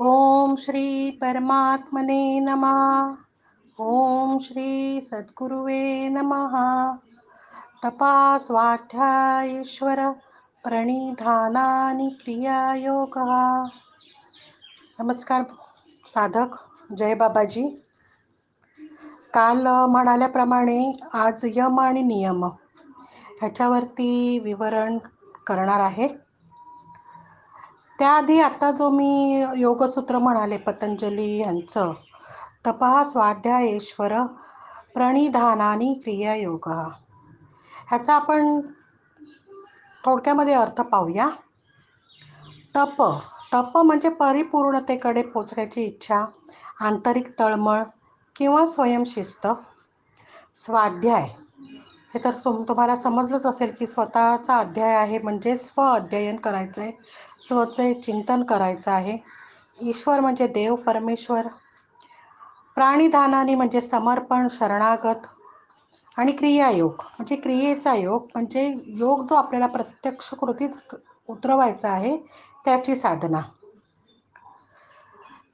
ओम श्री परमात्मने नमः. ओम श्री सद्गुरुवे नमः. तपा प्रणिधानानी प्रणिधानानि क्रियायोग. नमस्कार साधक जय बाबाजी. काल म्हणाल्याप्रमाणे आज यम आणि नियम ह्याच्यावरती विवरण करणार आहे. त्याआधी आता जो मी योगसूत्र म्हणाले पतंजली यांचं तपा स्वाध्यायेश्वर प्रणिधानानी क्रियायोग ह्याचा आपण थोडक्यामध्ये अर्थ पाहूया. तप. तप म्हणजे परिपूर्णतेकडे पोचण्याची इच्छा आंतरिक तळमळ किंवा स्वयंशिस्त. स्वाध्याय. हे तर सम तुम्हाला समजलंच असेल की स्वतःचा अध्याय आहे म्हणजे स्व अध्ययन करायचं आहे स्वचे चिंतन करायचं आहे. ईश्वर म्हणजे देव परमेश्वर. प्राणिधानाने म्हणजे समर्पण शरणागत आणि क्रियायोग. म्हणजे क्रियेचा योग म्हणजे योग जो आपल्याला प्रत्यक्ष कृतीत उतरवायचा आहे त्याची साधना.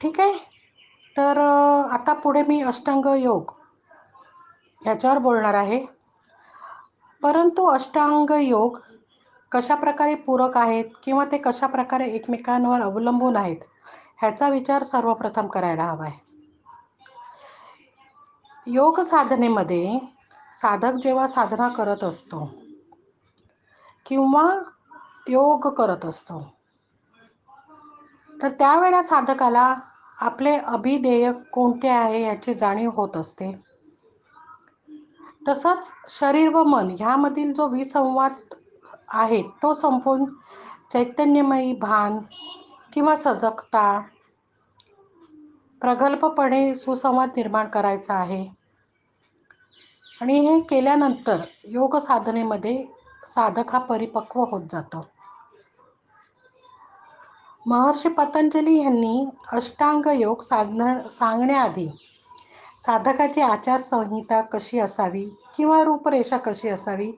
ठीक आहे? तर आता पुढे मी अष्टांग योग ह्याच्यावर बोलणार आहे. परंतु अष्टांग योग कशा प्रकारे पूरक आहेत किंवा ते कशा प्रकारे एकमेकांवर अवलंबून आहेत ह्याचा विचार सर्वप्रथम करायला हवा आहे. योग साधनेमध्ये साधक जेव्हा साधना करत असतो किंवा योग करत असतो तर त्यावेळेला साधकाला आपले अभिधेय कोणते आहे याची जाणीव होत असते. तसंच शरीर व मन ह्यामधील जो विसंवाद आहे तो संपून चैतन्यमयी भान किंवा सजगता प्रगल्भपणे सुसंवाद निर्माण करायचा आहे. आणि हे केल्यानंतर योग साधनेमध्ये साधक हा परिपक्व होत जातो. महर्षी पतंजली यांनी अष्टांग योग साधन सांगण्याआधी साधकाची आचारसंहिता कशी असावी किंवा रूपरेषा कशी असावी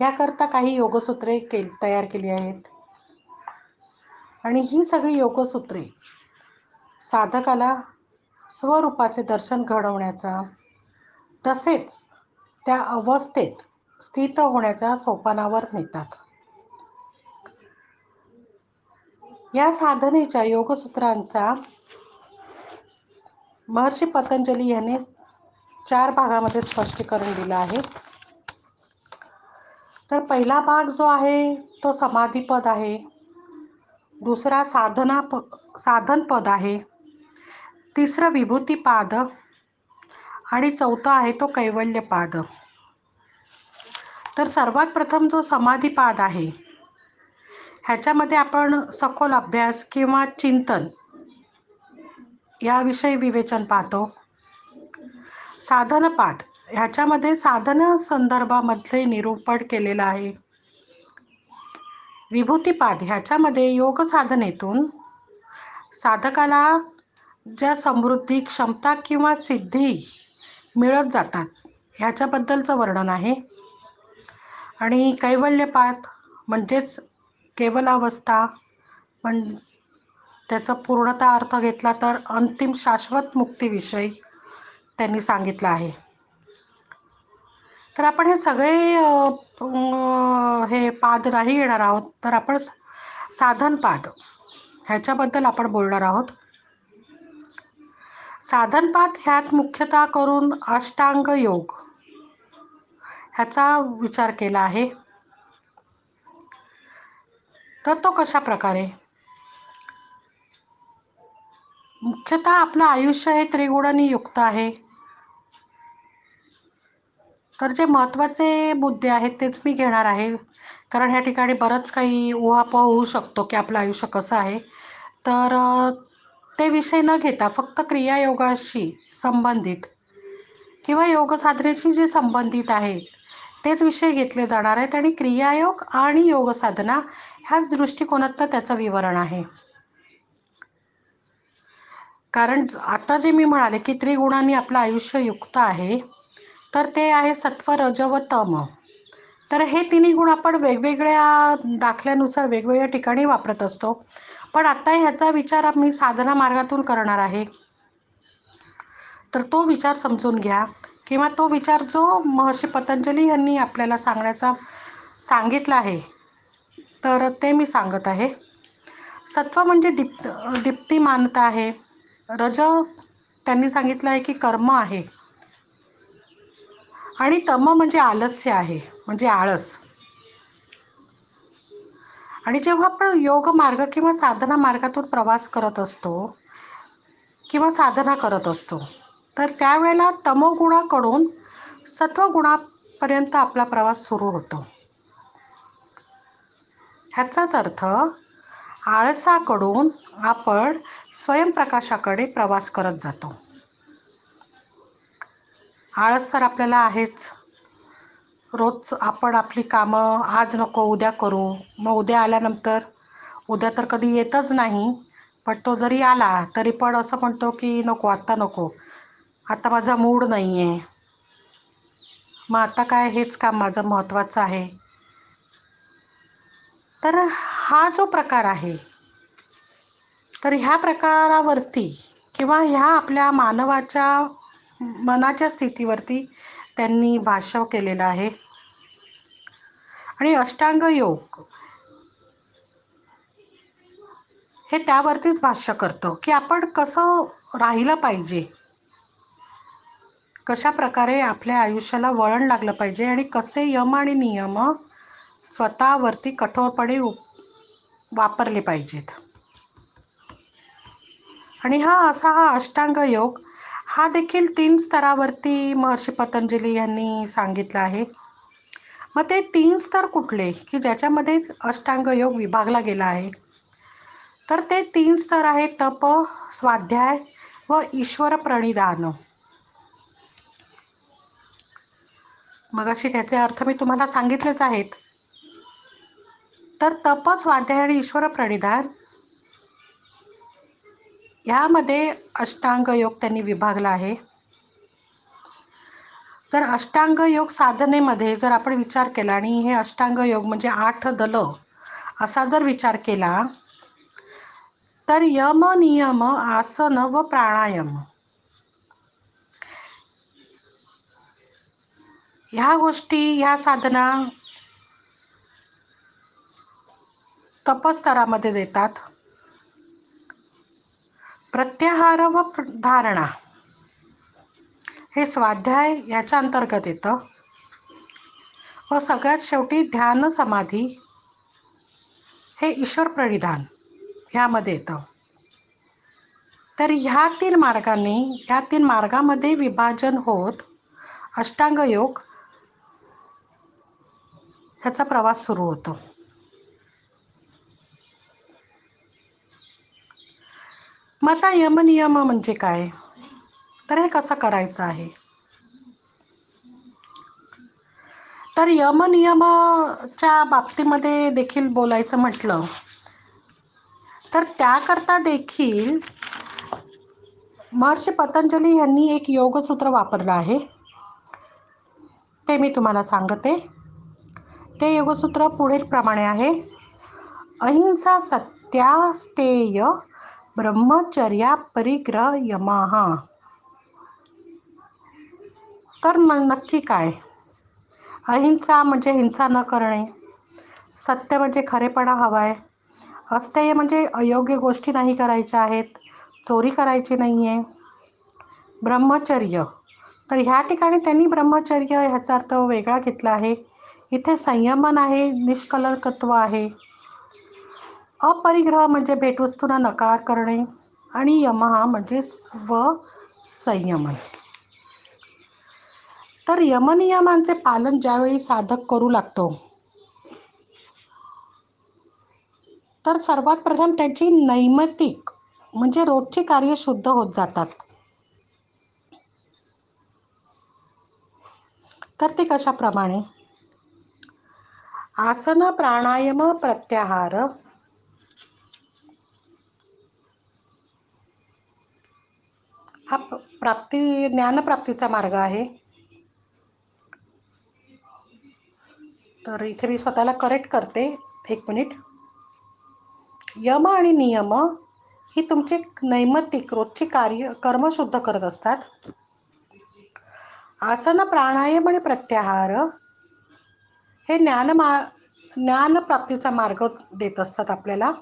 याकरता काही योगसूत्रे के तयार केली आहेत. आणि ही सगळी योगसूत्रे साधकाला स्वरूपाचे दर्शन घडवण्याचा तसेच त्या अवस्थेत स्थित होण्याच्या सोपानावर नेतात. या साधनेच्या योगसूत्रांचा महर्षी पतंजली याने चार भागामध्ये स्पष्टीकरण दिलं आहे. तर पहिला भाग जो आहे तो समाधीपद आहे. दुसरा साधना प साधनपद आहे. तिसरं विभूतीपाद आणि चौथा आहे तो कैवल्यपाद. तर सर्वात प्रथम जो समाधीपाद आहे ह्याच्यामध्ये आपण सखोल अभ्यास किंवा चिंतन याविषयी विवेचन पाहतो. साधनपाद ह्याच्यामध्ये साधन संदर्भामधले निरूपण केलेलं आहे. विभूतीपाद. ह्याच्यामध्ये योग साधनेतून साधकाला ज्या समृद्धी क्षमता किंवा सिद्धी मिळत जातात ह्याच्याबद्दलचं वर्णन आहे. आणि कैवल्यपाद म्हणजेच केवलावस्था पण त्याचा पूर्णतः अर्थ घेतला तर अंतिम शाश्वत मुक्तीविषयी त्यांनी सांगितलं आहे. तर आपण हे सगळे हे पाद नाही येणार आहोत तर आपण साधनपाद ह्याच्याबद्दल आपण बोलणार आहोत. साधनपाद ह्यात मुख्यतः करून अष्टांग योग ह्याचा विचार केला आहे. तर तो कशा प्रकारे मुख्यतः आपलं आयुष्य हे त्रिगुणांनी युक्त आहे. तर जे महत्त्वाचे मुद्दे आहेत तेच मी घेणार आहे. कारण ह्या ठिकाणी बरंच काही उहापोह होऊ शकतो की आपलं आयुष्य कसं आहे. तर ते विषय न घेता फक्त क्रियायोगाशी संबंधित किंवा योग साधनेशी जे संबंधित आहे तेच विषय घेतले जाणार आहेत. आणि क्रियायोग आणि योग साधना ह्याच दृष्टिकोनातनं त्याचं विवरण आहे. कारण आता जे मी म्हणाले की त्रिगुणांनी आपलं आयुष्य युक्त आहे तर ते आहे सत्व रज व तम. तर हे तिन्ही गुण आपण वेगवेगळ्या दाखल्यानुसार वेगवेगळ्या ठिकाणी वापरत असतो. पण आता ह्याचा विचार मी साधना मार्गातून करणार आहे. तर तो विचार समजून घ्या किंवा तो विचार जो महर्षी पतंजली यांनी आपल्याला सांगण्याचा सांगितला आहे तर ते मी सांगत आहे. सत्व म्हणजे दीप्त दीप्तिमानता आहे. रज त्यांनी सांगितलं आहे की कर्म आहे. आणि तम म्हणजे आलस्य आहे म्हणजे आळस. आणि जेव्हा आपण योग मार्ग किंवा साधना मार्गातून प्रवास करत असतो किंवा साधना करत असतो तर त्यावेळेला तमोगुणाकडून सत्वगुणापर्यंत आपला प्रवास सुरू होतो. ह्याचाच अर्थ आळसाकडून आपण स्वयंप्रकाशाकडे प्रवास करत जातो. आळस तर आपल्याला आहेच. रोज आपण आपली कामं आज नको उद्या करू. मग उद्या आल्यानंतर उद्या तर कधी येतच नाही पण तो जरी आला तरी पण असं म्हणतो की नको आत्ता नको. आता माझा मूड नाही आहे मग आता काय हेच काम माझं महत्त्वाचं आहे. तर हा जो प्रकार आहे तर ह्या प्रकारावरती किंवा ह्या आपल्या मानवाच्या मनाच्या स्थितीवरती त्यांनी भाष्य केलेलं आहे. आणि अष्टांग योग हे त्यावरतीच भाष्य करतं की आपण कसं राहिलं पाहिजे. कशा प्रकारे आपल्या आयुष्याला वळण लागलं पाहिजे आणि कसे यम आणि नियम स्वतःवरती कठोरपणे वापरले पाहिजेत. आणि हा असा हा अष्टांग योग हा देखील तीन स्तरावरती महर्षी पतंजली यांनी सांगितलं आहे. मग ते तीन स्तर कुठले? की ज्याच्यामध्ये अष्टांग योग विभागला गेला आहे. तर ते तीन स्तर आहे तप स्वाध्याय व ईश्वर प्रणिधान. मग अशी त्याचे अर्थ मी तुम्हाला सांगितलेच आहेत. तर तप स्वाध्याय आणि ईश्वर प्रणिधान ह्यामध्ये अष्टांग योग त्यांनी विभागला आहे. तर अष्टांग योग साधनेमध्ये जर आपण विचार केला आणि हे अष्टांग योग म्हणजे आठ दल असा जर विचार केला तर यम नियम आसन व प्राणायाम ह्या गोष्टी ह्या साधना तपस्तरामध्येच येतात. प्रत्याहार व धारणा. हे स्वाध्याय याच्या अंतर्गत येतं. व सगळ्यात शेवटी ध्यान समाधी हे ईश्वर प्रणिधान ह्यामध्ये येतं. तर ह्या तीन मार्गाने ह्या तीन मार्गामध्ये विभाजन होत अष्टांग योग ह्याचा प्रवास सुरू होतो. मग आता यमनियम म्हणजे काय? तर हे कसं करायचं आहे? तर यमनियमाच्या बाबतीमध्ये देखील बोलायचं म्हटलं तर त्याकरता देखील महर्षी पतंजली यांनी एक योगसूत्र वापरलं आहे. ते मी तुम्हाला सांगते. ते योगसूत्र पुढील प्रमाणे आहे. अहिंसा सत्यास्तेय ब्रह्मचर्या परिग्रह यमाहा तर नक्की काय? अहिंसा म्हणजे हिंसा न करणे. सत्य म्हणजे खरेपणा हवा आहे अस्तेय म्हणजे अयोग्य गोष्टी नाही करायच्या आहेत. चोरी करायची नाही आहे ब्रह्मचर्य. तर ह्या ठिकाणी त्यांनी ब्रह्मचर्य ह्याचा अर्थ वेगळा घेतला आहे. इथे संयमन आहे निष्कलंकत्व आहे. अपरिग्रह म्हणजे भेटवस्तूंना नकार करणे आणि यमहा म्हणजे स्व संयमन तर यमनियमांचे पालन ज्यावेळी साधक करू लागतो तर सर्वात प्रथम त्याची नैमतिक म्हणजे रोजची कार्य शुद्ध होत जातात. तर ते कशाप्रमाणे? आसन प्राणायाम प्रत्याहार हा प्राप्ती ज्ञानप्राप्तीचा मार्ग आहे. तर इथे मी स्वतःला करेक्ट करते. एक मिनिट यम आणि नियम ही तुमची नैमित्तिक रोजची कार्य कर्म शुद्ध करत असतात. आसन प्राणायाम आणि प्रत्याहार हे ज्ञान मा ज्ञानप्राप्तीचा मार्ग देत असतात आपल्याला.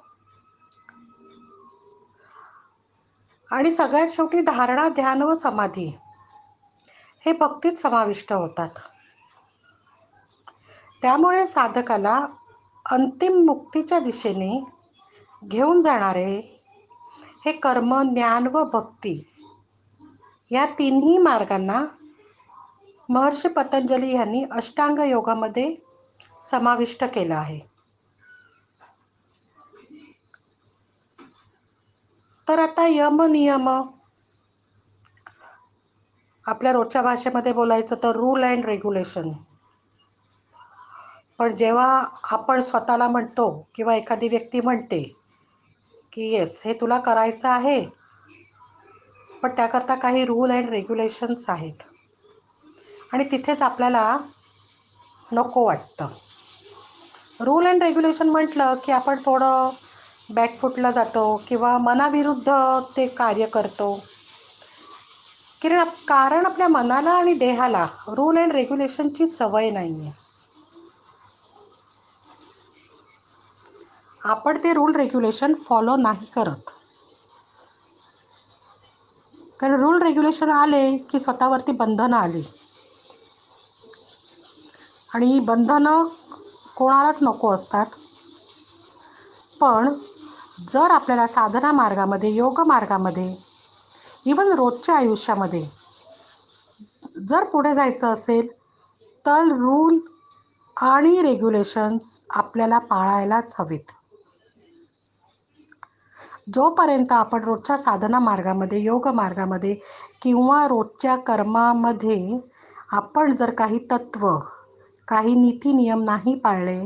आणि सगळ्यात शेवटी धारणा ध्यान व समाधी. हे भक्तीत समाविष्ट होतात. त्यामुळे साधकाला अंतिम मुक्तीच्या दिशेने घेऊन जाणारे हे कर्म ज्ञान व भक्ती या तिन्ही मार्गांना महर्षी पतंजली यांनी अष्टांग योगामध्ये समाविष्ट केलं आहे. तर आता यम नियम. आपल्या रोजच्या भाषेमध्ये बोलायचं तर रूल अँड रेग्युलेशन पण जेव्हा आपण स्वतःला म्हणतो किंवा एखादी व्यक्ती म्हणते की येस हे तुला करायचं आहे. पण त्याकरता काही रूल अँड रेग्युलेशन्स आहेत. आणि तिथेच आपल्याला नको वाटतं. रूल अँड रेग्युलेशन म्हटलं की आपण थोडं बॅकफुटला जातो किंवा मनाविरुद्ध ते कार्य करतो. कारण कारण आपल्या मनाला आणि देहाला रूल अँड रेग्युलेशनची सवय नाही आहे आपण ते रूल रेग्युलेशन फॉलो नाही करत. कारण रूल रेग्युलेशन आले की स्वतःवरती बंधनं आली. आणि बंधनं कोणालाच नको असतात. पण जर आपल्याला साधना मार्गामध्ये योग मार्गामध्ये इवन रोजच्या आयुष्यामध्ये जर पुढे जायचं असेल तर रूल आणि रेग्युलेशन्स आपल्याला पाळायलाच हवेत. जोपर्यंत आपण रोजच्या साधना मार्गामध्ये योग मार्गामध्ये किंवा रोजच्या कर्मामध्ये आपण जर काही तत्त्व काही नीती नियम नाही पाळले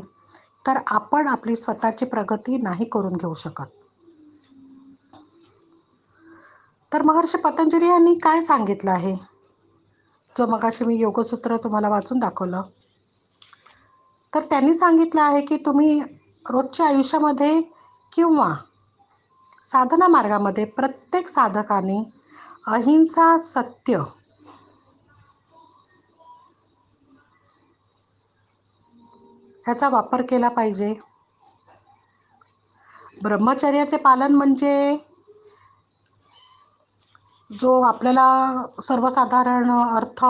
तर आपण आपली स्वतःची प्रगती नाही करून घेऊ शकत. तर महर्षी पतंजली यांनी काय सांगितलं आहे? जो मगाशी मी योगसूत्र तुम्हाला वाचून दाखवलं. तर त्यांनी सांगितलं आहे की तुम्ही रोजच्या आयुष्यामध्ये किंवा साधना मार्गामध्ये प्रत्येक साधकाने अहिंसा सत्य ह्याचा वापर केला पाहिजे. ब्रह्मचर्याचे पालन म्हणजे जो आपल्याला सर्वसाधारण अर्थ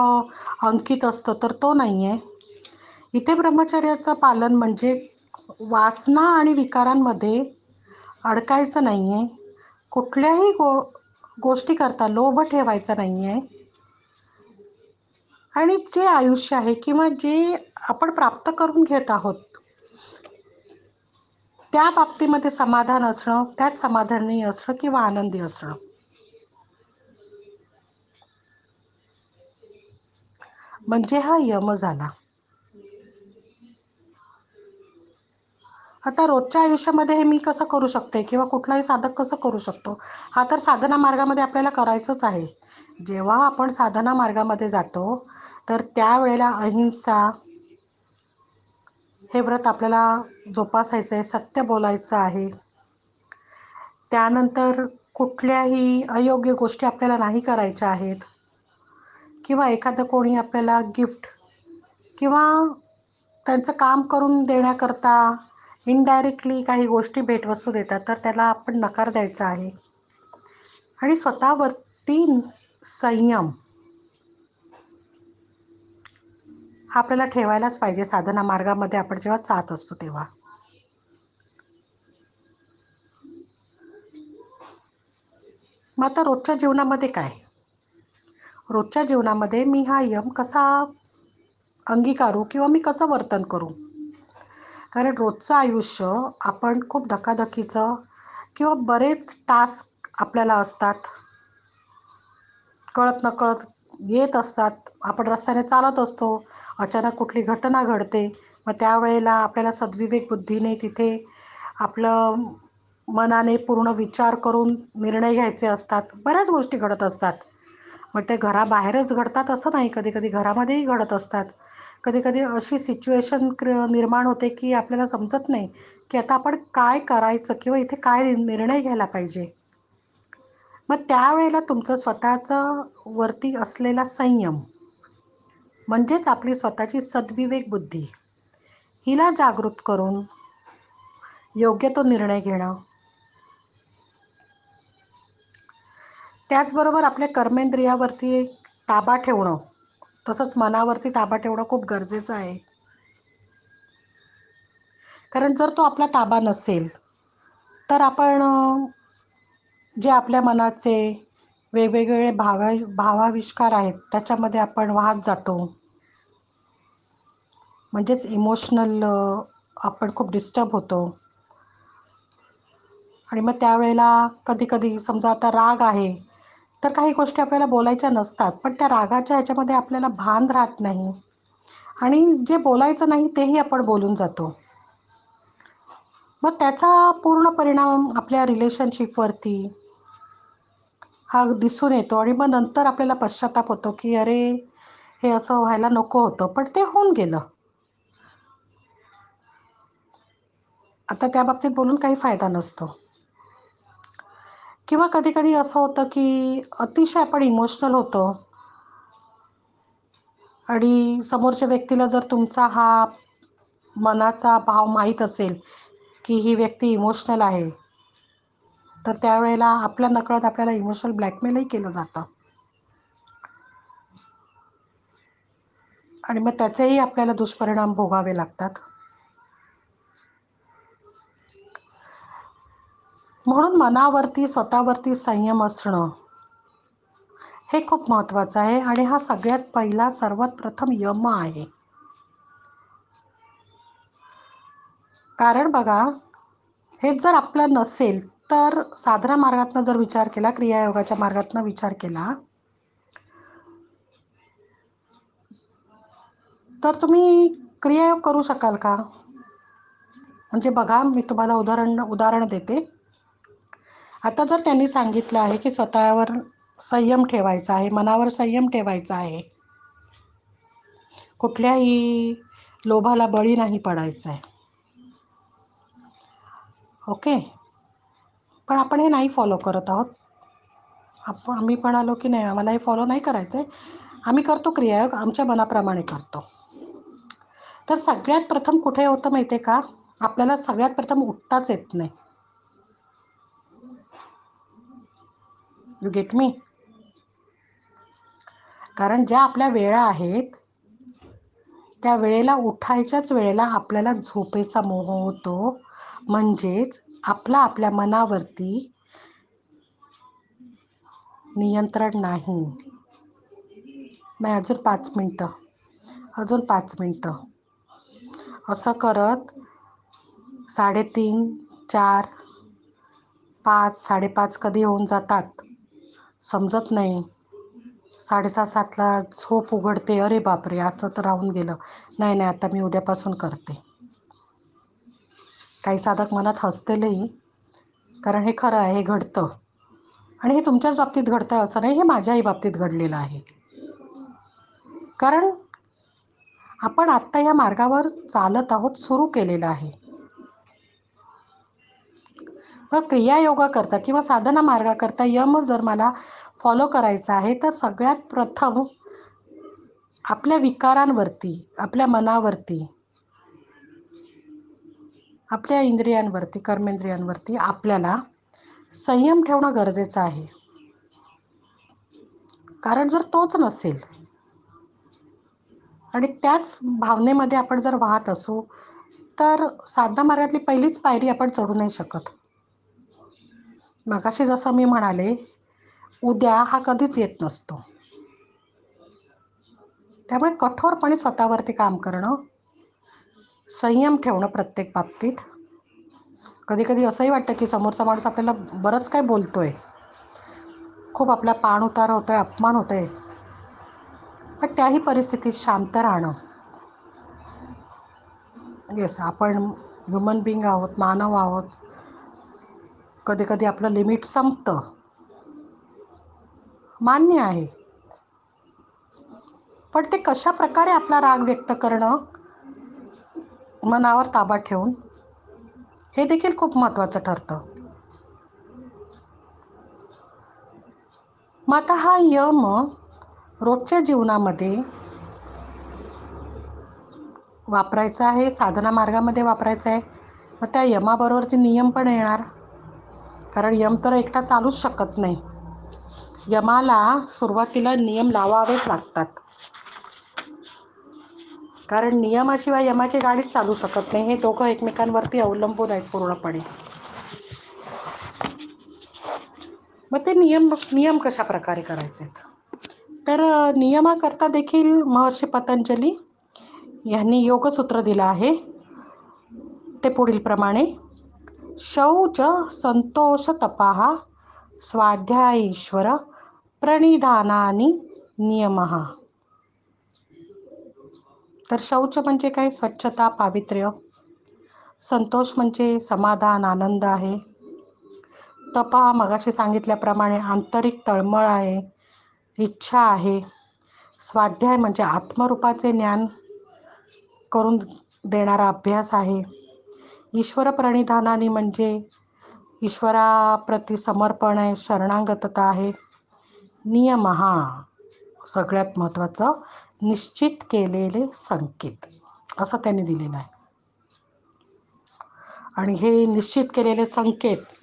अंकित असतं तर तो नाही आहे इथे ब्रह्मचर्याचं पालन म्हणजे वासना आणि विकारांमध्ये अडकायचं नाही आहे कुठल्याही गो गोष्टीकरता लोभ ठेवायचा नाही आहे आणि जे आयुष्य आहे किंवा जे आपण प्राप्त करून घेत आहोत त्या बाबतीमध्ये समाधान असणं त्यात समाधानी असणं किंवा आनंदी असणं. म्हणजे हा यम झाला. आता रोजच्या आयुष्यामध्ये हे मी कसं करू शकते किंवा कुठलाही साधक कसं करू शकतो? हा तर साधना मार्गामध्ये आपल्याला करायचंच आहे. जेव्हा आपण साधना मार्गामध्ये जातो तर त्यावेळेला अहिंसा हे व्रत आपल्याला जोपासायचं आहे सत्य बोलायचं आहे. त्यानंतर कुठल्याही अयोग्य गोष्टी आपल्याला नाही करायच्या आहेत. किंवा एखादं कोणी आपल्याला गिफ्ट किंवा त्यांचं काम करून देण्याकरता इनडायरेक्टली काही गोष्टी भेटवस्तू देतात तर त्याला आपण नकार द्यायचा आहे. आणि स्वतःवरती संयम. हा आपल्याला ठेवायलाच पाहिजे. साधना मार्गामध्ये आपण जेव्हा चात असतो तेव्हा. मग आता रोजच्या जीवनामध्ये काय? रोजच्या जीवनामध्ये मी हा यम कसा अंगीकारू किंवा मी कसं वर्तन करू? कारण रोजचं आयुष्य आपण खूप धकाधकीचं किंवा बरेच टास्क आपल्याला असतात. कळत नकळत येत असतात. आपण रस्त्याने चालत असतो. अचानक कुठली घटना घडते. मग त्यावेळेला आपल्याला सद्विवेक बुद्धीने तिथे आपलं मनाने पूर्ण विचार करून निर्णय घ्यायचे असतात. बऱ्याच गोष्टी घडत असतात. मग ते घराबाहेरच घडतात असं नाही. कधी कधी घरामध्येही घडत असतात. कधी कधी अशी सिच्युएशन क्र निर्माण होते की आपल्याला समजत नाही की आता आपण काय करायचं किंवा इथे काय निर्णय घ्यायला पाहिजे. मग त्यावेळेला तुमचं स्वतःचं वरती असलेला संयम म्हणजेच आपली स्वतःची सद्विवेक बुद्धी हिला जागृत करून योग्य तो निर्णय घेणं. त्याचबरोबर आपल्या कर्मेंद्रियावरती ताबा ठेवणं तसंच मनावरती ताबा ठेवणं खूप गरजेचं आहे. कारण जर तो आपला ताबा नसेल तर आपण जे आपल्या मनाचे वेगवेगळे भावा भावाविष्कार आहेत त्याच्यामध्ये आपण वाहत जातो. म्हणजेच इमोशनल आपण खूप डिस्टर्ब होतो. आणि मग त्यावेळेला कधी कधी समजा आता राग आहे तर काही गोष्टी आपल्याला बोलायच्या नसतात पण त्या रागाच्या ह्याच्यामध्ये आपल्याला भान राहत नाही. आणि जे बोलायचं नाही तेही आपण बोलून जातो. मग त्याचा पूर्ण परिणाम आपल्या रिलेशनशिपवरती हा दिसून येतो. आणि मग नंतर आपल्याला पश्चाताप होतो की अरे हे असं व्हायला नको होतं. पण ते होऊन गेलं. आता त्या बाबतीत बोलून काही फायदा नसतो. किंवा कधी कधी असं होतं की अतिशय आपण इमोशनल होतो. आणि समोरच्या व्यक्तीला जर तुमचा हा मनाचा भाव माहीत असेल की ही व्यक्ती इमोशनल आहे तर त्यावेळेला आपल्या नकळत आपल्याला इमोशनल ब्लॅकमेलही केलं जातं. आणि मग त्याचेही आपल्याला दुष्परिणाम भोगावे लागतात. म्हणून मनावरती स्वतःवरती संयम असणं हे खूप महत्त्वाचं आहे आणि हा सगळ्यात पहिला सर्वात प्रथम यम आहे. कारण बघा हे जर आपलं नसेल तर साधना मार्गातनं जर विचार केला क्रियायोगाच्या मार्गातनं विचार केला तर तुम्ही क्रियायोग करू शकाल का? म्हणजे बघा मी तुम्हाला उदाहरण उदाहरण देते. आता जर त्यांनी सांगितलं आहे की स्वतःवर संयम ठेवायचा आहे मनावर संयम ठेवायचा आहे कुठल्याही लोभाला बळी नाही पडायचं आहे ओके? पण आपण हे नाही फॉलो करत आहोत. आपण आम्ही पण आलो की नाही आम्हाला हे फॉलो नाही करायचं आहे आम्ही करतो क्रियायोग आमच्या मनाप्रमाणे करतो. तर सगळ्यात प्रथम कुठे होतं माहिती आहे का? आपल्याला सगळ्यात प्रथम उठताच येत नाही. यू गेट मी कारण ज्या आपल्या वेळा आहेत त्या वेळेला उठायच्याच वेळेला आपल्याला झोपेचा मोह होतो. म्हणजेच आपला आपल्या मनावरती नियंत्रण नाही. नाही अजून पाच मिनटं अजून पाच मिनटं. असं करत साडेतीन चार पाच साडेपाच कधी होऊन जातात? समजत नाही. साडेसात सातला झोप उघडते. अरे बापरे आजचं तर राहून गेलं. नाही नाही आता मी उद्यापासून करते. काही साधक मनात हसतेलही. कारण हे खरं आहे हे घडतं. आणि हे तुमच्याच बाबतीत घडतं असं नाही हे माझ्याही बाबतीत घडलेलं आहे. कारण आपण आत्ता या मार्गावर चालत आहोत सुरू केलेलं आहे. मग क्रियायोगा करता किंवा साधना मार्गाकरता यम जर मला फॉलो करायचा आहे तर सगळ्यात प्रथम आपल्या विकारांवरती आपल्या मनावरती आपल्या इंद्रियांवरती कर्मेंद्रियांवरती आपल्याला संयम ठेवणं गरजेचं आहे. कारण जर तोच नसेल आणि त्याच भावनेमध्ये आपण जर वाहत असू तर साधना मार्गातली पहिलीच पायरी आपण चढू नाही शकत. मगाशी जसं मी म्हणाले उद्या हा कधीच येत नसतो. त्यामुळे कठोरपणे स्वतःवरती काम करणं संयम ठेवणं प्रत्येक बाबतीत. कधी कधी असंही वाटतं की समोरचा माणूस आपल्याला बरंच काय बोलतो आहे खूप आपला पाण उतार होतो आहे अपमान होतो आहे पण त्याही परिस्थितीत शांत राहणं. येस आपण ह्युमन बिंग आहोत मानव आहोत. कधी कधी आपलं लिमिट संपतं. मान्य आहे. पण ते कशा प्रकारे आपला राग व्यक्त करणं मनावर ताबा ठेवून हे देखील खूप महत्त्वाचं ठरतं. मग आता हा यम रोजच्या जीवनामध्ये वापरायचा आहे साधना मार्गामध्ये वापरायचा आहे. मग त्या यमाबरोबर ते नियम पण येणार. कारण यम तर एकटा चालूच शकत नाही. यमाला सुरुवातीला नियम लावावेच लागतात. कारण नियमाशिवाय यमाची गाडीच चालू शकत नाही. हे दोघं एकमेकांवरती अवलंबून आहेत पूर्णपणे. मग ते नियम नियम कशा प्रकारे करायचे तर नियमाकरता देखील महर्षी पतंजली यांनी योगसूत्र दिलं आहे. ते पुढील प्रमाणे. शौच संतोष तपाहा स्वाध्यायीश्वर प्रणिधानानी नियम. तर शौच म्हणजे काय? स्वच्छता पावित्र्य. संतोष म्हणजे समाधान आनंद आहे. तपा मगाशी सांगितल्याप्रमाणे आंतरिक तळमळ आहे इच्छा आहे. स्वाध्याय म्हणजे आत्मरूपाचे ज्ञान करून देणारा अभ्यास आहे. ईश्वर प्रणिधानाने म्हणजे ईश्वराप्रती समर्पण आहे शरणागतता आहे. नियम हा सगळ्यात महत्त्वाचं निश्चित केलेले संकेत. असं त्यांनी दिलेलं आहे. आणि हे निश्चित केलेले संकेत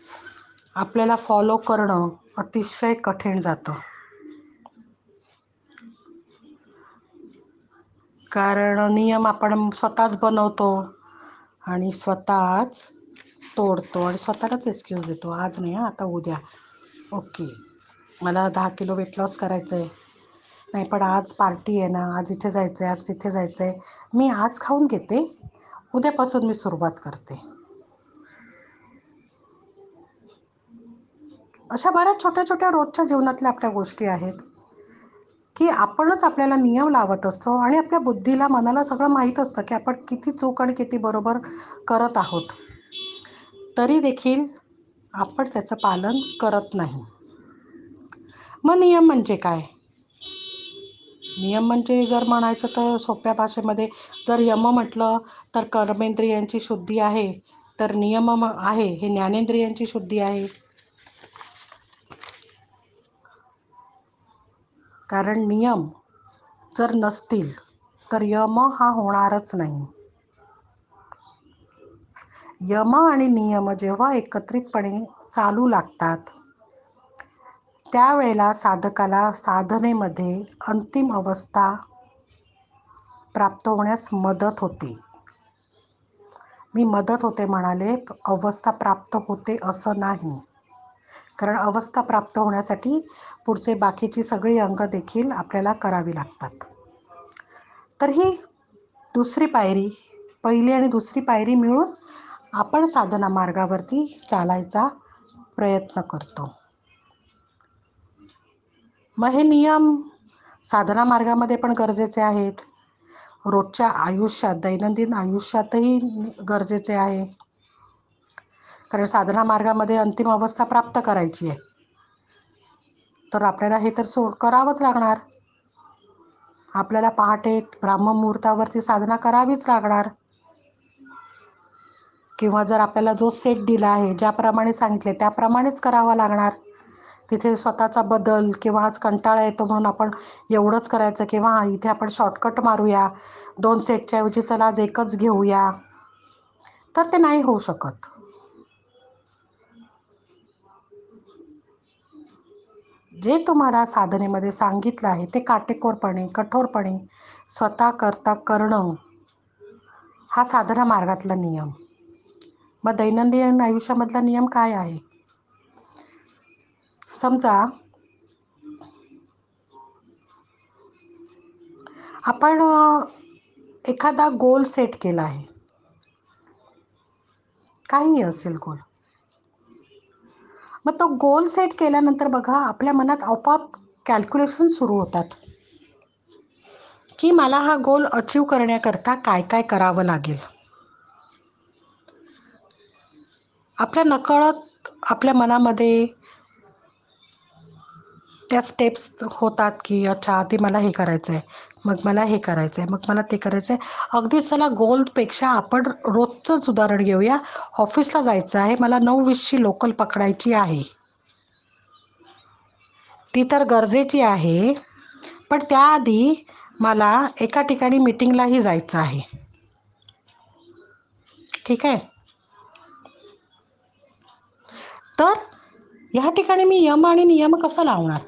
आपल्याला फॉलो करणं अतिशय कठीण जातं. कारण नियम आपण स्वतःच बनवतो आणि स्वतःच तोडतो आणि स्वतःलाच एक्सक्यूज देतो. आज नाही आता उद्या. ओके मला दहा किलो वेट लॉस करायचं आहे नाही पण आज पार्टी आहे ना आज इथे जायचं आहे आज तिथे जायचं आहे मी आज खाऊन घेते उद्यापासून मी सुरुवात करते. अशा बऱ्याच छोट्या छोट्या रोजच्या जीवनातल्या आपल्या गोष्टी आहेत की आपणच आपल्याला नियम लावत असतो आणि आपल्या बुद्धीला मनाला सगळं माहीत असतं की आपण किती चूक आणि किती बरोबर करत आहोत. तरी देखील आपण त्याचं पालन करत नाही. मग नियम म्हणजे काय? नियम म्हणजे जर म्हणायचं तर सोप्या भाषेमध्ये जर यम म्हटलं तर कर्मेंद्रियांची शुद्धी आहे तर नियम आहे हे ज्ञानेंद्रियांची शुद्धी आहे. कारण नियम जर नसतील तर यम हा होणारच नाही. यम आणि नियम जेव्हा एकत्रितपणे चालू लागतात त्यावेळेला साधकाला साधनेमध्ये अंतिम अवस्था प्राप्त होण्यास मदत होते. मी मदत होते म्हणाले अवस्था प्राप्त होते असं नाही. कारण अवस्था प्राप्त होण्यासाठी पुढचे बाकीची सगळी अंग देखील आपल्याला करावी लागतात. तर ही दुसरी पायरी पहिली आणि दुसरी पायरी मिळून आपण साधना मार्गावरती चालायचा प्रयत्न करतो. मग हे नियम साधना मार्गामध्ये पण गरजेचे आहेत. रोजच्या आयुष्यात दैनंदिन आयुष्यातही गरजेचे आहे. कारण साधना मार्गामध्ये अंतिम अवस्था प्राप्त करायची आहे. तर आपल्याला हे तर सो करावंच लागणार. आपल्याला पहाटे ब्राह्ममुहूर्तावरती साधना करावीच लागणार. किंवा जर आपल्याला जो सेट दिला आहे ज्याप्रमाणे सांगितले त्याप्रमाणेच करावा लागणार. तिथे स्वतःचा बदल किंवा आज कंटाळा येतो म्हणून आपण एवढंच करायचं किंवा इथे आपण शॉर्टकट मारूया. दोन सेटच्या ऐवजी चला आज एकच घेऊया. तर ते नाही होऊ शकत. जे तुम्हाला साधनेमध्ये सांगितलं आहे ते काटेकोरपणे कठोरपणे स्वतः करता करणं हा साधना मार्गातला नियम. मग दैनंदिन आयुष्यामधला नियम काय आहे? समजा आपण एखादा गोल सेट केला आहे. काहीही असेल गोल. मग तो गोल सेट केल्यानंतर बघा आपल्या मनात आपोआप कॅल्क्युलेशन सुरू होतात. की मला हा गोल अचीव करण्याकरता काय काय करावं लागेल? आपल्या नकळत आपल्या मनामध्ये त्या स्टेप्स होतात की अच्छा आधी मला हे करायचं आहे मग मला हे करायचं आहे मग मला ते करायचं आहे अगदी चला गोलपेक्षा आपण रोजचंच उदाहरण घेऊया. ऑफिसला जायचं आहे मला नऊ वीसची लोकल पकडायची आहे. ती तर गरजेची आहे पण त्याआधी मला एका ठिकाणी मीटिंगलाही जायचं आहे. ठीक आहे? तर ह्या ठिकाणी मी यम आणि नियम कसं लावणार?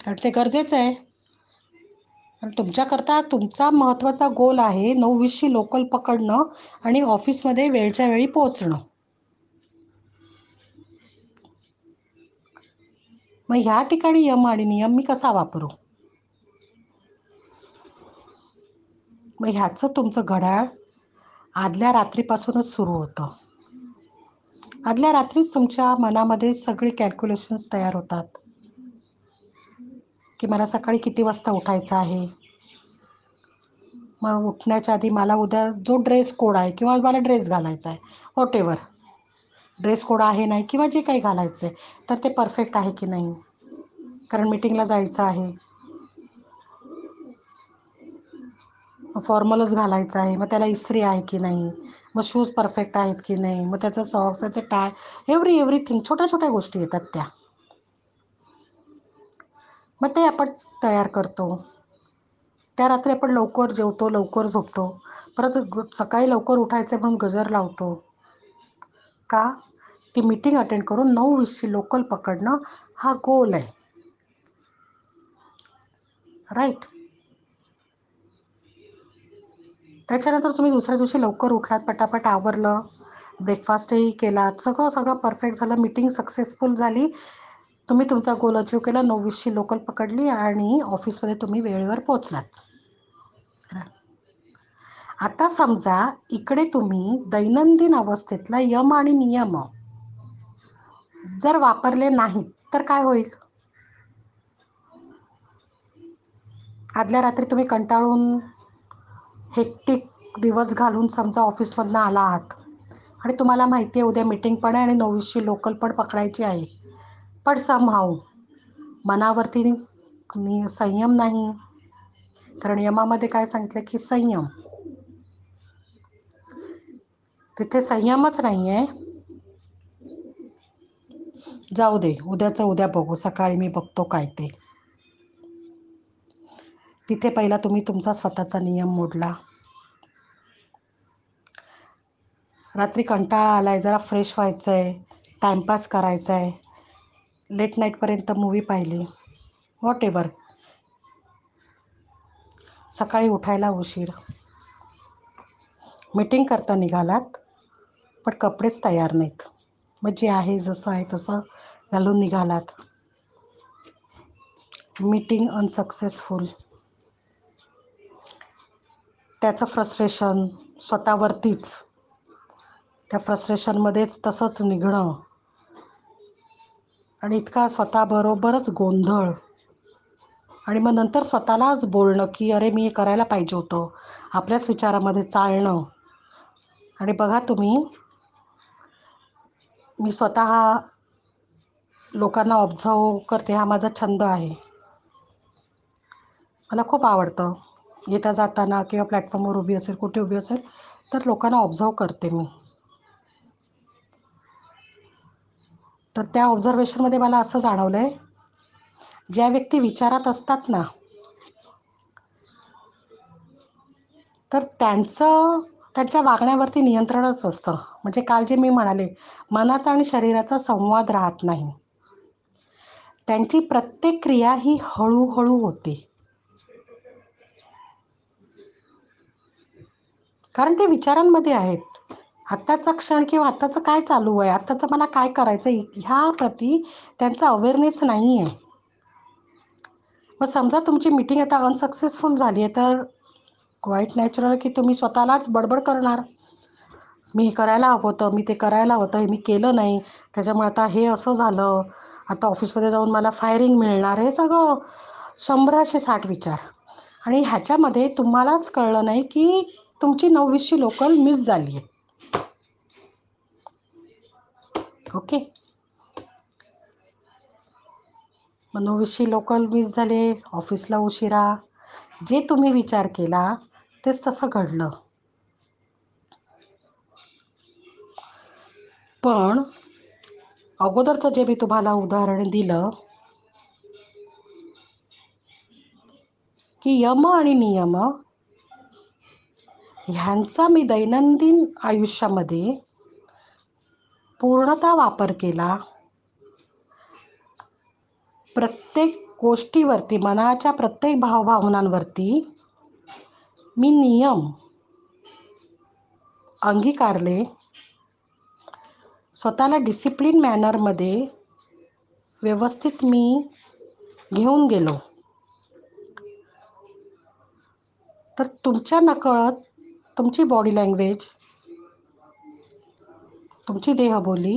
कारण ते गरजेचं आहे. कारण तुमच्याकरता तुमचा महत्त्वाचा गोल आहे नऊवीसशी लोकल पकडणं आणि ऑफिसमध्ये वेळच्या वेळी पोचणं मग ह्या ठिकाणी यम आणि नियम मी कसा वापरू? मग ह्याचं तुमचं घड्याळ आदल्या रात्रीपासूनच सुरू होतं. आदल्या रात्रीच तुमच्या मनामध्ये सगळे कॅल्क्युलेशन्स तयार होतात. की मला सकाळी किती वाजता उठायचं आहे? मग उठण्याच्या आधी मला उद्या जो ड्रेस कोड आहे किंवा मला ड्रेस घालायचा आहे वॉट एवर ड्रेस कोड आहे नाही किंवा जे काही घालायचं आहे तर ते परफेक्ट आहे की नाही? कारण मीटिंगला जायचं आहे. फॉर्मलच घालायचं आहे मग त्याला इस्त्री आहे की नाही? मग शूज परफेक्ट आहेत की नाही? मग त्याचं सॉक्स त्याचे टाय एव्हरी एव्हरीथिंग छोट्या छोट्या गोष्टी येतात त्या. मग ते आपण तयार करतो. त्या रात्री आपण लवकर जेवतो लवकर झोपतो. परत सकाळी लवकर उठायचं म्हणून गजर लावतो. का? ती मीटिंग अटेंड करून नऊ वीसची लोकल पकडणं हा गोल आहे. राईट त्याच्यानंतर तुम्ही दुसऱ्या दिवशी लवकर उठलात पटापट आवरलं ब्रेकफास्टही केलात सगळं सगळं परफेक्ट झालं मीटिंग सक्सेसफुल झाली. तुम्ही तुमचा गोल अचीव केला नववीसची लोकल पकडली आणि ऑफिसमध्ये तुम्ही वेळेवर पोचलात आता समजा इकडे तुम्ही दैनंदिन अवस्थेतला यम आणि नियम जर वापरले नाहीत तर काय होईल? आदल्या रात्री तुम्ही कंटाळून हेक्टिक दिवस घालून समजा ऑफिसमधनं आला आहात. आणि तुम्हाला माहिती आहे उद्या मीटिंग पण आहे आणि नऊवीसची लोकल पण पकडायची आहे. पण समहाऊ मनावरती नि संयम नाही. कारण यमामध्ये काय सांगितलं की संयम. तिथे संयमच नाही आहे जाऊ दे उद्याचं उद्या बघू सकाळी मी बघतो काय ते. तिथे पहिला तुम्ही तुमचा स्वतःचा नियम मोडला. रात्री कंटाळा आला आहे जरा फ्रेश व्हायचं आहे टाईमपास करायचा आहे लेट नाईटपर्यंत मूवी पाहिली. वॉट एवर सकाळी उठायला उशीर. मीटिंग करता निघालात पण कपडेच तयार नाहीत. मग जे आहे जसं आहे तसं घालून निघालात. मीटिंग अनसक्सेसफुल त्याचं फ्रस्ट्रेशन स्वतःवरतीच. त्या फ्रस्ट्रेशनमध्येच तसंच निघणं. आणि इतका स्वतःबरोबरच गोंधळ. आणि मग नंतर स्वतःलाच बोलणं की अरे मी हे करायला पाहिजे होतं. आपल्याच विचारामध्ये चालणं. आणि बघा तुम्ही मी स्वतः लोकांना ऑब्झर्व करते. हा माझा छंद आहे. मला खूप आवडतं. येता जाताना किंवा प्लॅटफॉर्मवर उभी असेल कुठे उभी असेल तर लोकांना ऑब्झर्व करते मी. तर त्या ऑब्झर्वेशनमध्ये मला असं जाणवलं आहे ज्या व्यक्ती विचारात असतात ना तर त्यांचं त्यांच्या वागण्यावरती नियंत्रणच असतं. म्हणजे काल जे मी म्हणाले मनाचा आणि शरीराचा संवाद राहत नाही. त्यांची प्रत्येक क्रिया ही हळूहळू होते. कारण ते विचारांमध्ये आहेत. आत्ताचा क्षण किंवा आत्ताचं काय चालू आहे? आत्ताचं मला काय करायचं ह्या प्रती त्यांचा अवेअरनेस नाही आहे मग समजा तुमची मीटिंग आता अनसक्सेसफुल झाली आहे तर क्वाईट नॅचरल की तुम्ही स्वतःलाच बडबड करणार. मी हे करायला हवं होतं मी ते करायला होतं हे मी केलं नाही. त्याच्यामुळे आता हे असं झालं. आता ऑफिसमध्ये जाऊन मला फायरिंग मिळणार. हे सगळं शंभराशे साठ विचार. आणि ह्याच्यामध्ये तुम्हालाच कळलं नाही की तुमची नववीसची लोकल मिस झाली. आहे ओके मनोविषयी लोकल मिस झाले ऑफिसला उशिरा. जे तुम्ही विचार केला तेच तसं घडलं. पण अगोदरचं जे मी तुम्हाला उदाहरण दिलं की यम आणि नियम ह्यांचा मी दैनंदिन आयुष्यामध्ये पूर्णतः वापर केला. प्रत्येक गोष्टीवरती मनाच्या प्रत्येक भावभावनांवरती मी नियम अंगीकारले. स्वतःला डिसिप्लिन मॅनरमध्ये व्यवस्थित मी घेऊन गेलो. तर तुमच्या नकळत तुमची बॉडी लँग्वेज तुमची देहबोली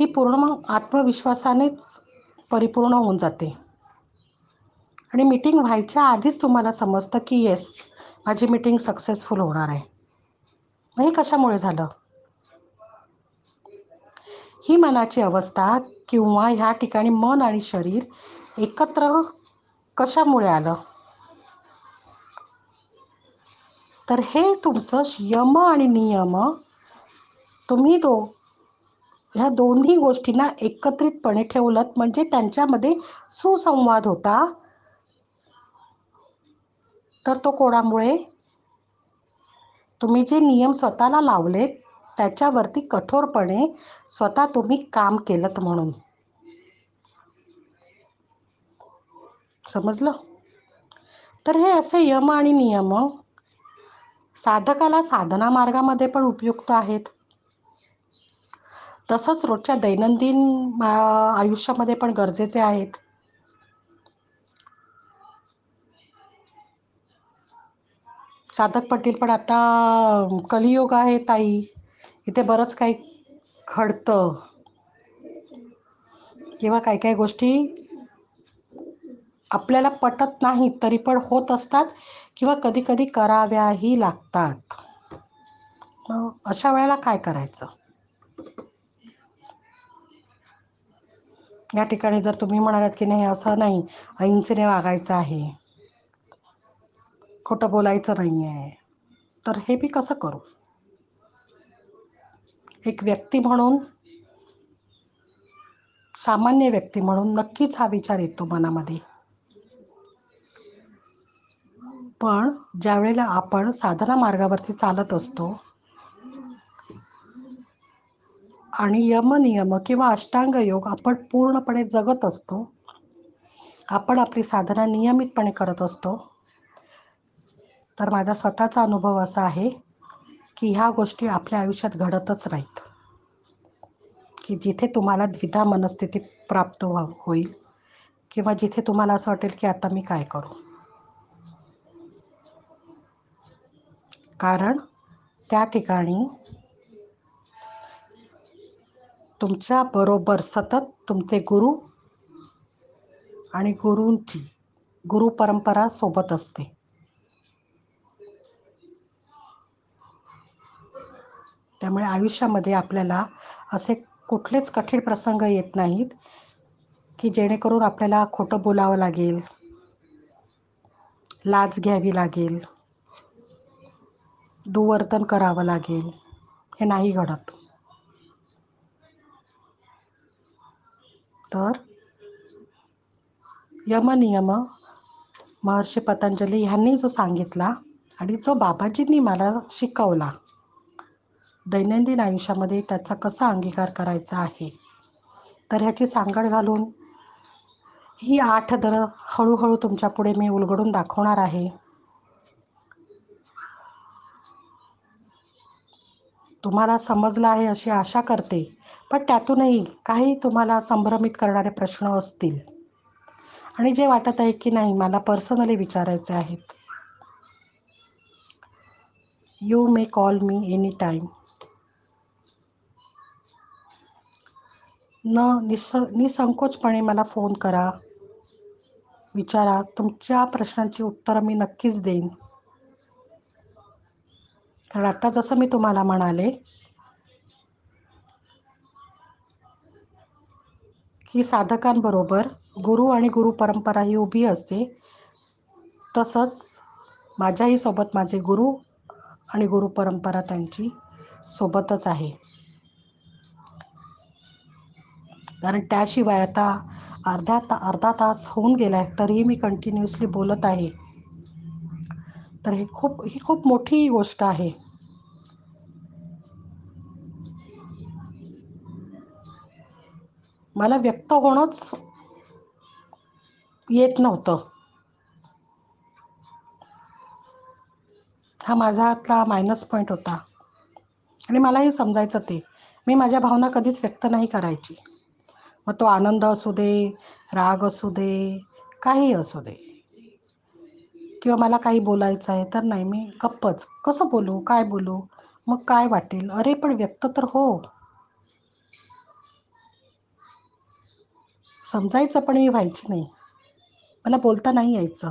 ही पूर्ण मग आत्मविश्वासानेच परिपूर्ण होऊन जाते. आणि मीटिंग व्हायच्या आधीच तुम्हाला समजतं की येस माझी मीटिंग सक्सेसफुल होणार आहे. हे कशामुळे झालं? ही मनाची अवस्था किंवा ह्या ठिकाणी मन आणि शरीर एकत्र कशामुळे आलं? तर हे तुमचं यम आणि नियम तुम्ही तो ह्या दोन्ही गोष्टींना एकत्रितपणे ठेवलं म्हणजे त्यांच्यामध्ये सुसंवाद होता. तर तो कोणामुळे? तुम्ही जे नियम स्वतःला लावलेत त्याच्यावरती कठोरपणे स्वतः तुम्ही काम केलं म्हणून. समजलं? तर हे असे यम आणि नियम साधकाला साधना मार्गामध्ये पण उपयुक्त आहेत. तसंच रोजच्या दैनंदिन आयुष्यामध्ये पण गरजेचे आहेत. साधक पटील पण आता कलियुग आहे ताई. इथे बरंच काही घडतं. किंवा काही काही गोष्टी आपल्याला पटत नाही तरी पण होत असतात. किंवा कधी कधी कराव्याही लागतात. मग अशा वेळेला काय करायचं? या ठिकाणी जर तुम्ही म्हणालात की नाही असं नाही अहिंसेने वागायचं आहे. खोटं बोलायचं नाही आहे तर हे मी कसं करू? एक व्यक्ती म्हणून सामान्य व्यक्ती म्हणून नक्कीच हा विचार येतो मनामध्ये. पण ज्या वेळेला आपण साधना मार्गावरती चालत असतो आणि यमनियम किंवा अष्टांग योग आपण पूर्णपणे जगत असतो आपण आपली साधना नियमितपणे करत असतो तर माझा स्वतःचा अनुभव असा आहे की ह्या गोष्टी आपल्या आयुष्यात घडतच राहीत की जिथे तुम्हाला द्विधा मनस्थिती प्राप्त व्हा होईल किंवा जिथे तुम्हाला असं वाटेल की आता मी काय करू? कारण त्या ठिकाणी तुमच्या बरोबर सतत तुमचे गुरु आणि गुरूंची गुरु परंपरा सोबत असते. त्यामुळे आयुष्यामध्ये आपल्याला असे कुठलेच कठीण प्रसंग येत नाहीत की जेणेकरून आपल्याला खोटं बोलावं लागेल लाच घ्यावी लागेल. दुवर्तन करावं लागेल. हे नाही घडत. तर यमनियम महर्षी पतंजली ह्यांनी जो सांगितला आणि जो बाबाजींनी मला शिकवला दैनंदिन आयुष्यामध्ये त्याचा कसा अंगीकार करायचा आहे तर ह्याची सांगड घालून ही आठ दर हळूहळू तुमच्यापुढे मी उलगडून दाखवणार आहे. तुम्हाला समजलं आहे अशी आशा करते. पण त्यातूनही काही तुम्हाला संभ्रमित करणारे प्रश्न असतील. आणि जे वाटत आहे की नाही मला पर्सनली विचारायचे आहेत. You may call me any time न निस निसंकोचपणे मला फोन करा. विचारा तुमच्या प्रश्नांची उत्तरं मी नक्कीच देईन. कारण आत्ता जसं मी तुम्हाला म्हणाले ही साधकांबरोबर गुरु आणि गुरु परंपरा ही उभी असते. तसंच माझ्याही सोबत माझे गुरु आणि गुरु परंपरा त्यांची सोबतच आहे. कारण त्याशिवाय आता अर्ध्या ता अर्धा तास होऊन गेला आहे तरीही मी कंटिन्युअसली बोलत आहे. तर हे खूप ही खूप मोठी गोष्ट आहे. मला व्यक्त होणंच येत नव्हतं. हा माझा हातला मायनस पॉईंट होता. आणि मलाही समजायचं ते. मी माझ्या भावना कधीच व्यक्त नाही करायची. मग तो आनंद असू दे राग असू दे काही असू दे. किंवा मला काही बोलायचं आहे तर नाही मी गप्पच. कसं बोलू काय बोलू मग काय वाटेल? अरे पण व्यक्त तर हो. समजायचं पण मी व्हायची नाही. मला बोलता नाही यायचं.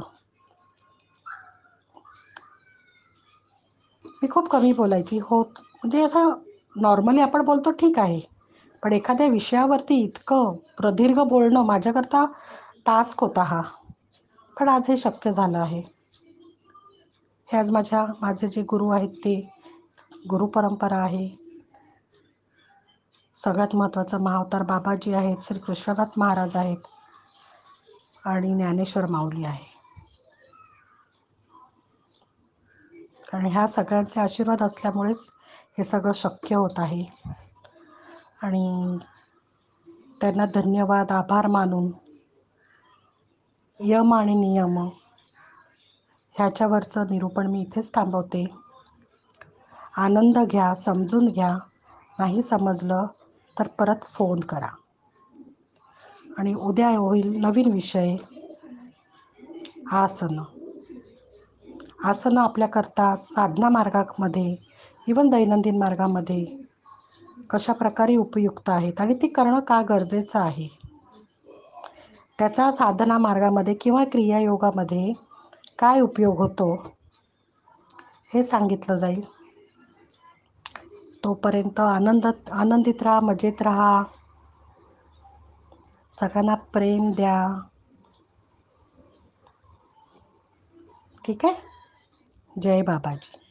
मी खूप कमी बोलायची. हो म्हणजे असं नॉर्मली आपण बोलतो ठीक आहे. पण एखाद्या विषयावरती इतकं प्रदीर्घ बोलणं माझ्याकरता टास्क होता हा. पण आज हे शक्य झालं आहे. हे आज माझ्या माझे जे गुरु आहेत ते गुरु परंपरा आहे. सगळ्यात महत्त्वाचं महावतार बाबाजी आहेत श्री कृष्णनाथ महाराज आहेत आणि ज्ञानेश्वर माऊली आहे. कारण ह्या सगळ्यांचे आशीर्वाद असल्यामुळेच हे सगळं शक्य होत आहे. आणि त्यांना धन्यवाद आभार मानून यम आणि नियम ह्याच्यावरचं निरूपण मी इथेच थांबवते. आनंद घ्या समजून घ्या. नाही समजलं तर परत फोन करा. आणि उद्या होईल नवीन विषय. आसनं. आसनं आपल्याकरता साधना मार्गामध्ये इवन दैनंदिन मार्गामध्ये कशा प्रकारे उपयुक्त आहेत आणि ती करणं का गरजेचं आहे? त्याचा साधना मार्गामध्ये किंवा क्रियायोगामध्ये काय उपयोग होतो हे सांगितलं जाईल. तोपर्यंत आनंदात आनंदित राहा मजेत राहा. सगळ्यांना प्रेम द्या. ठीक आहे? जय बाबाजी.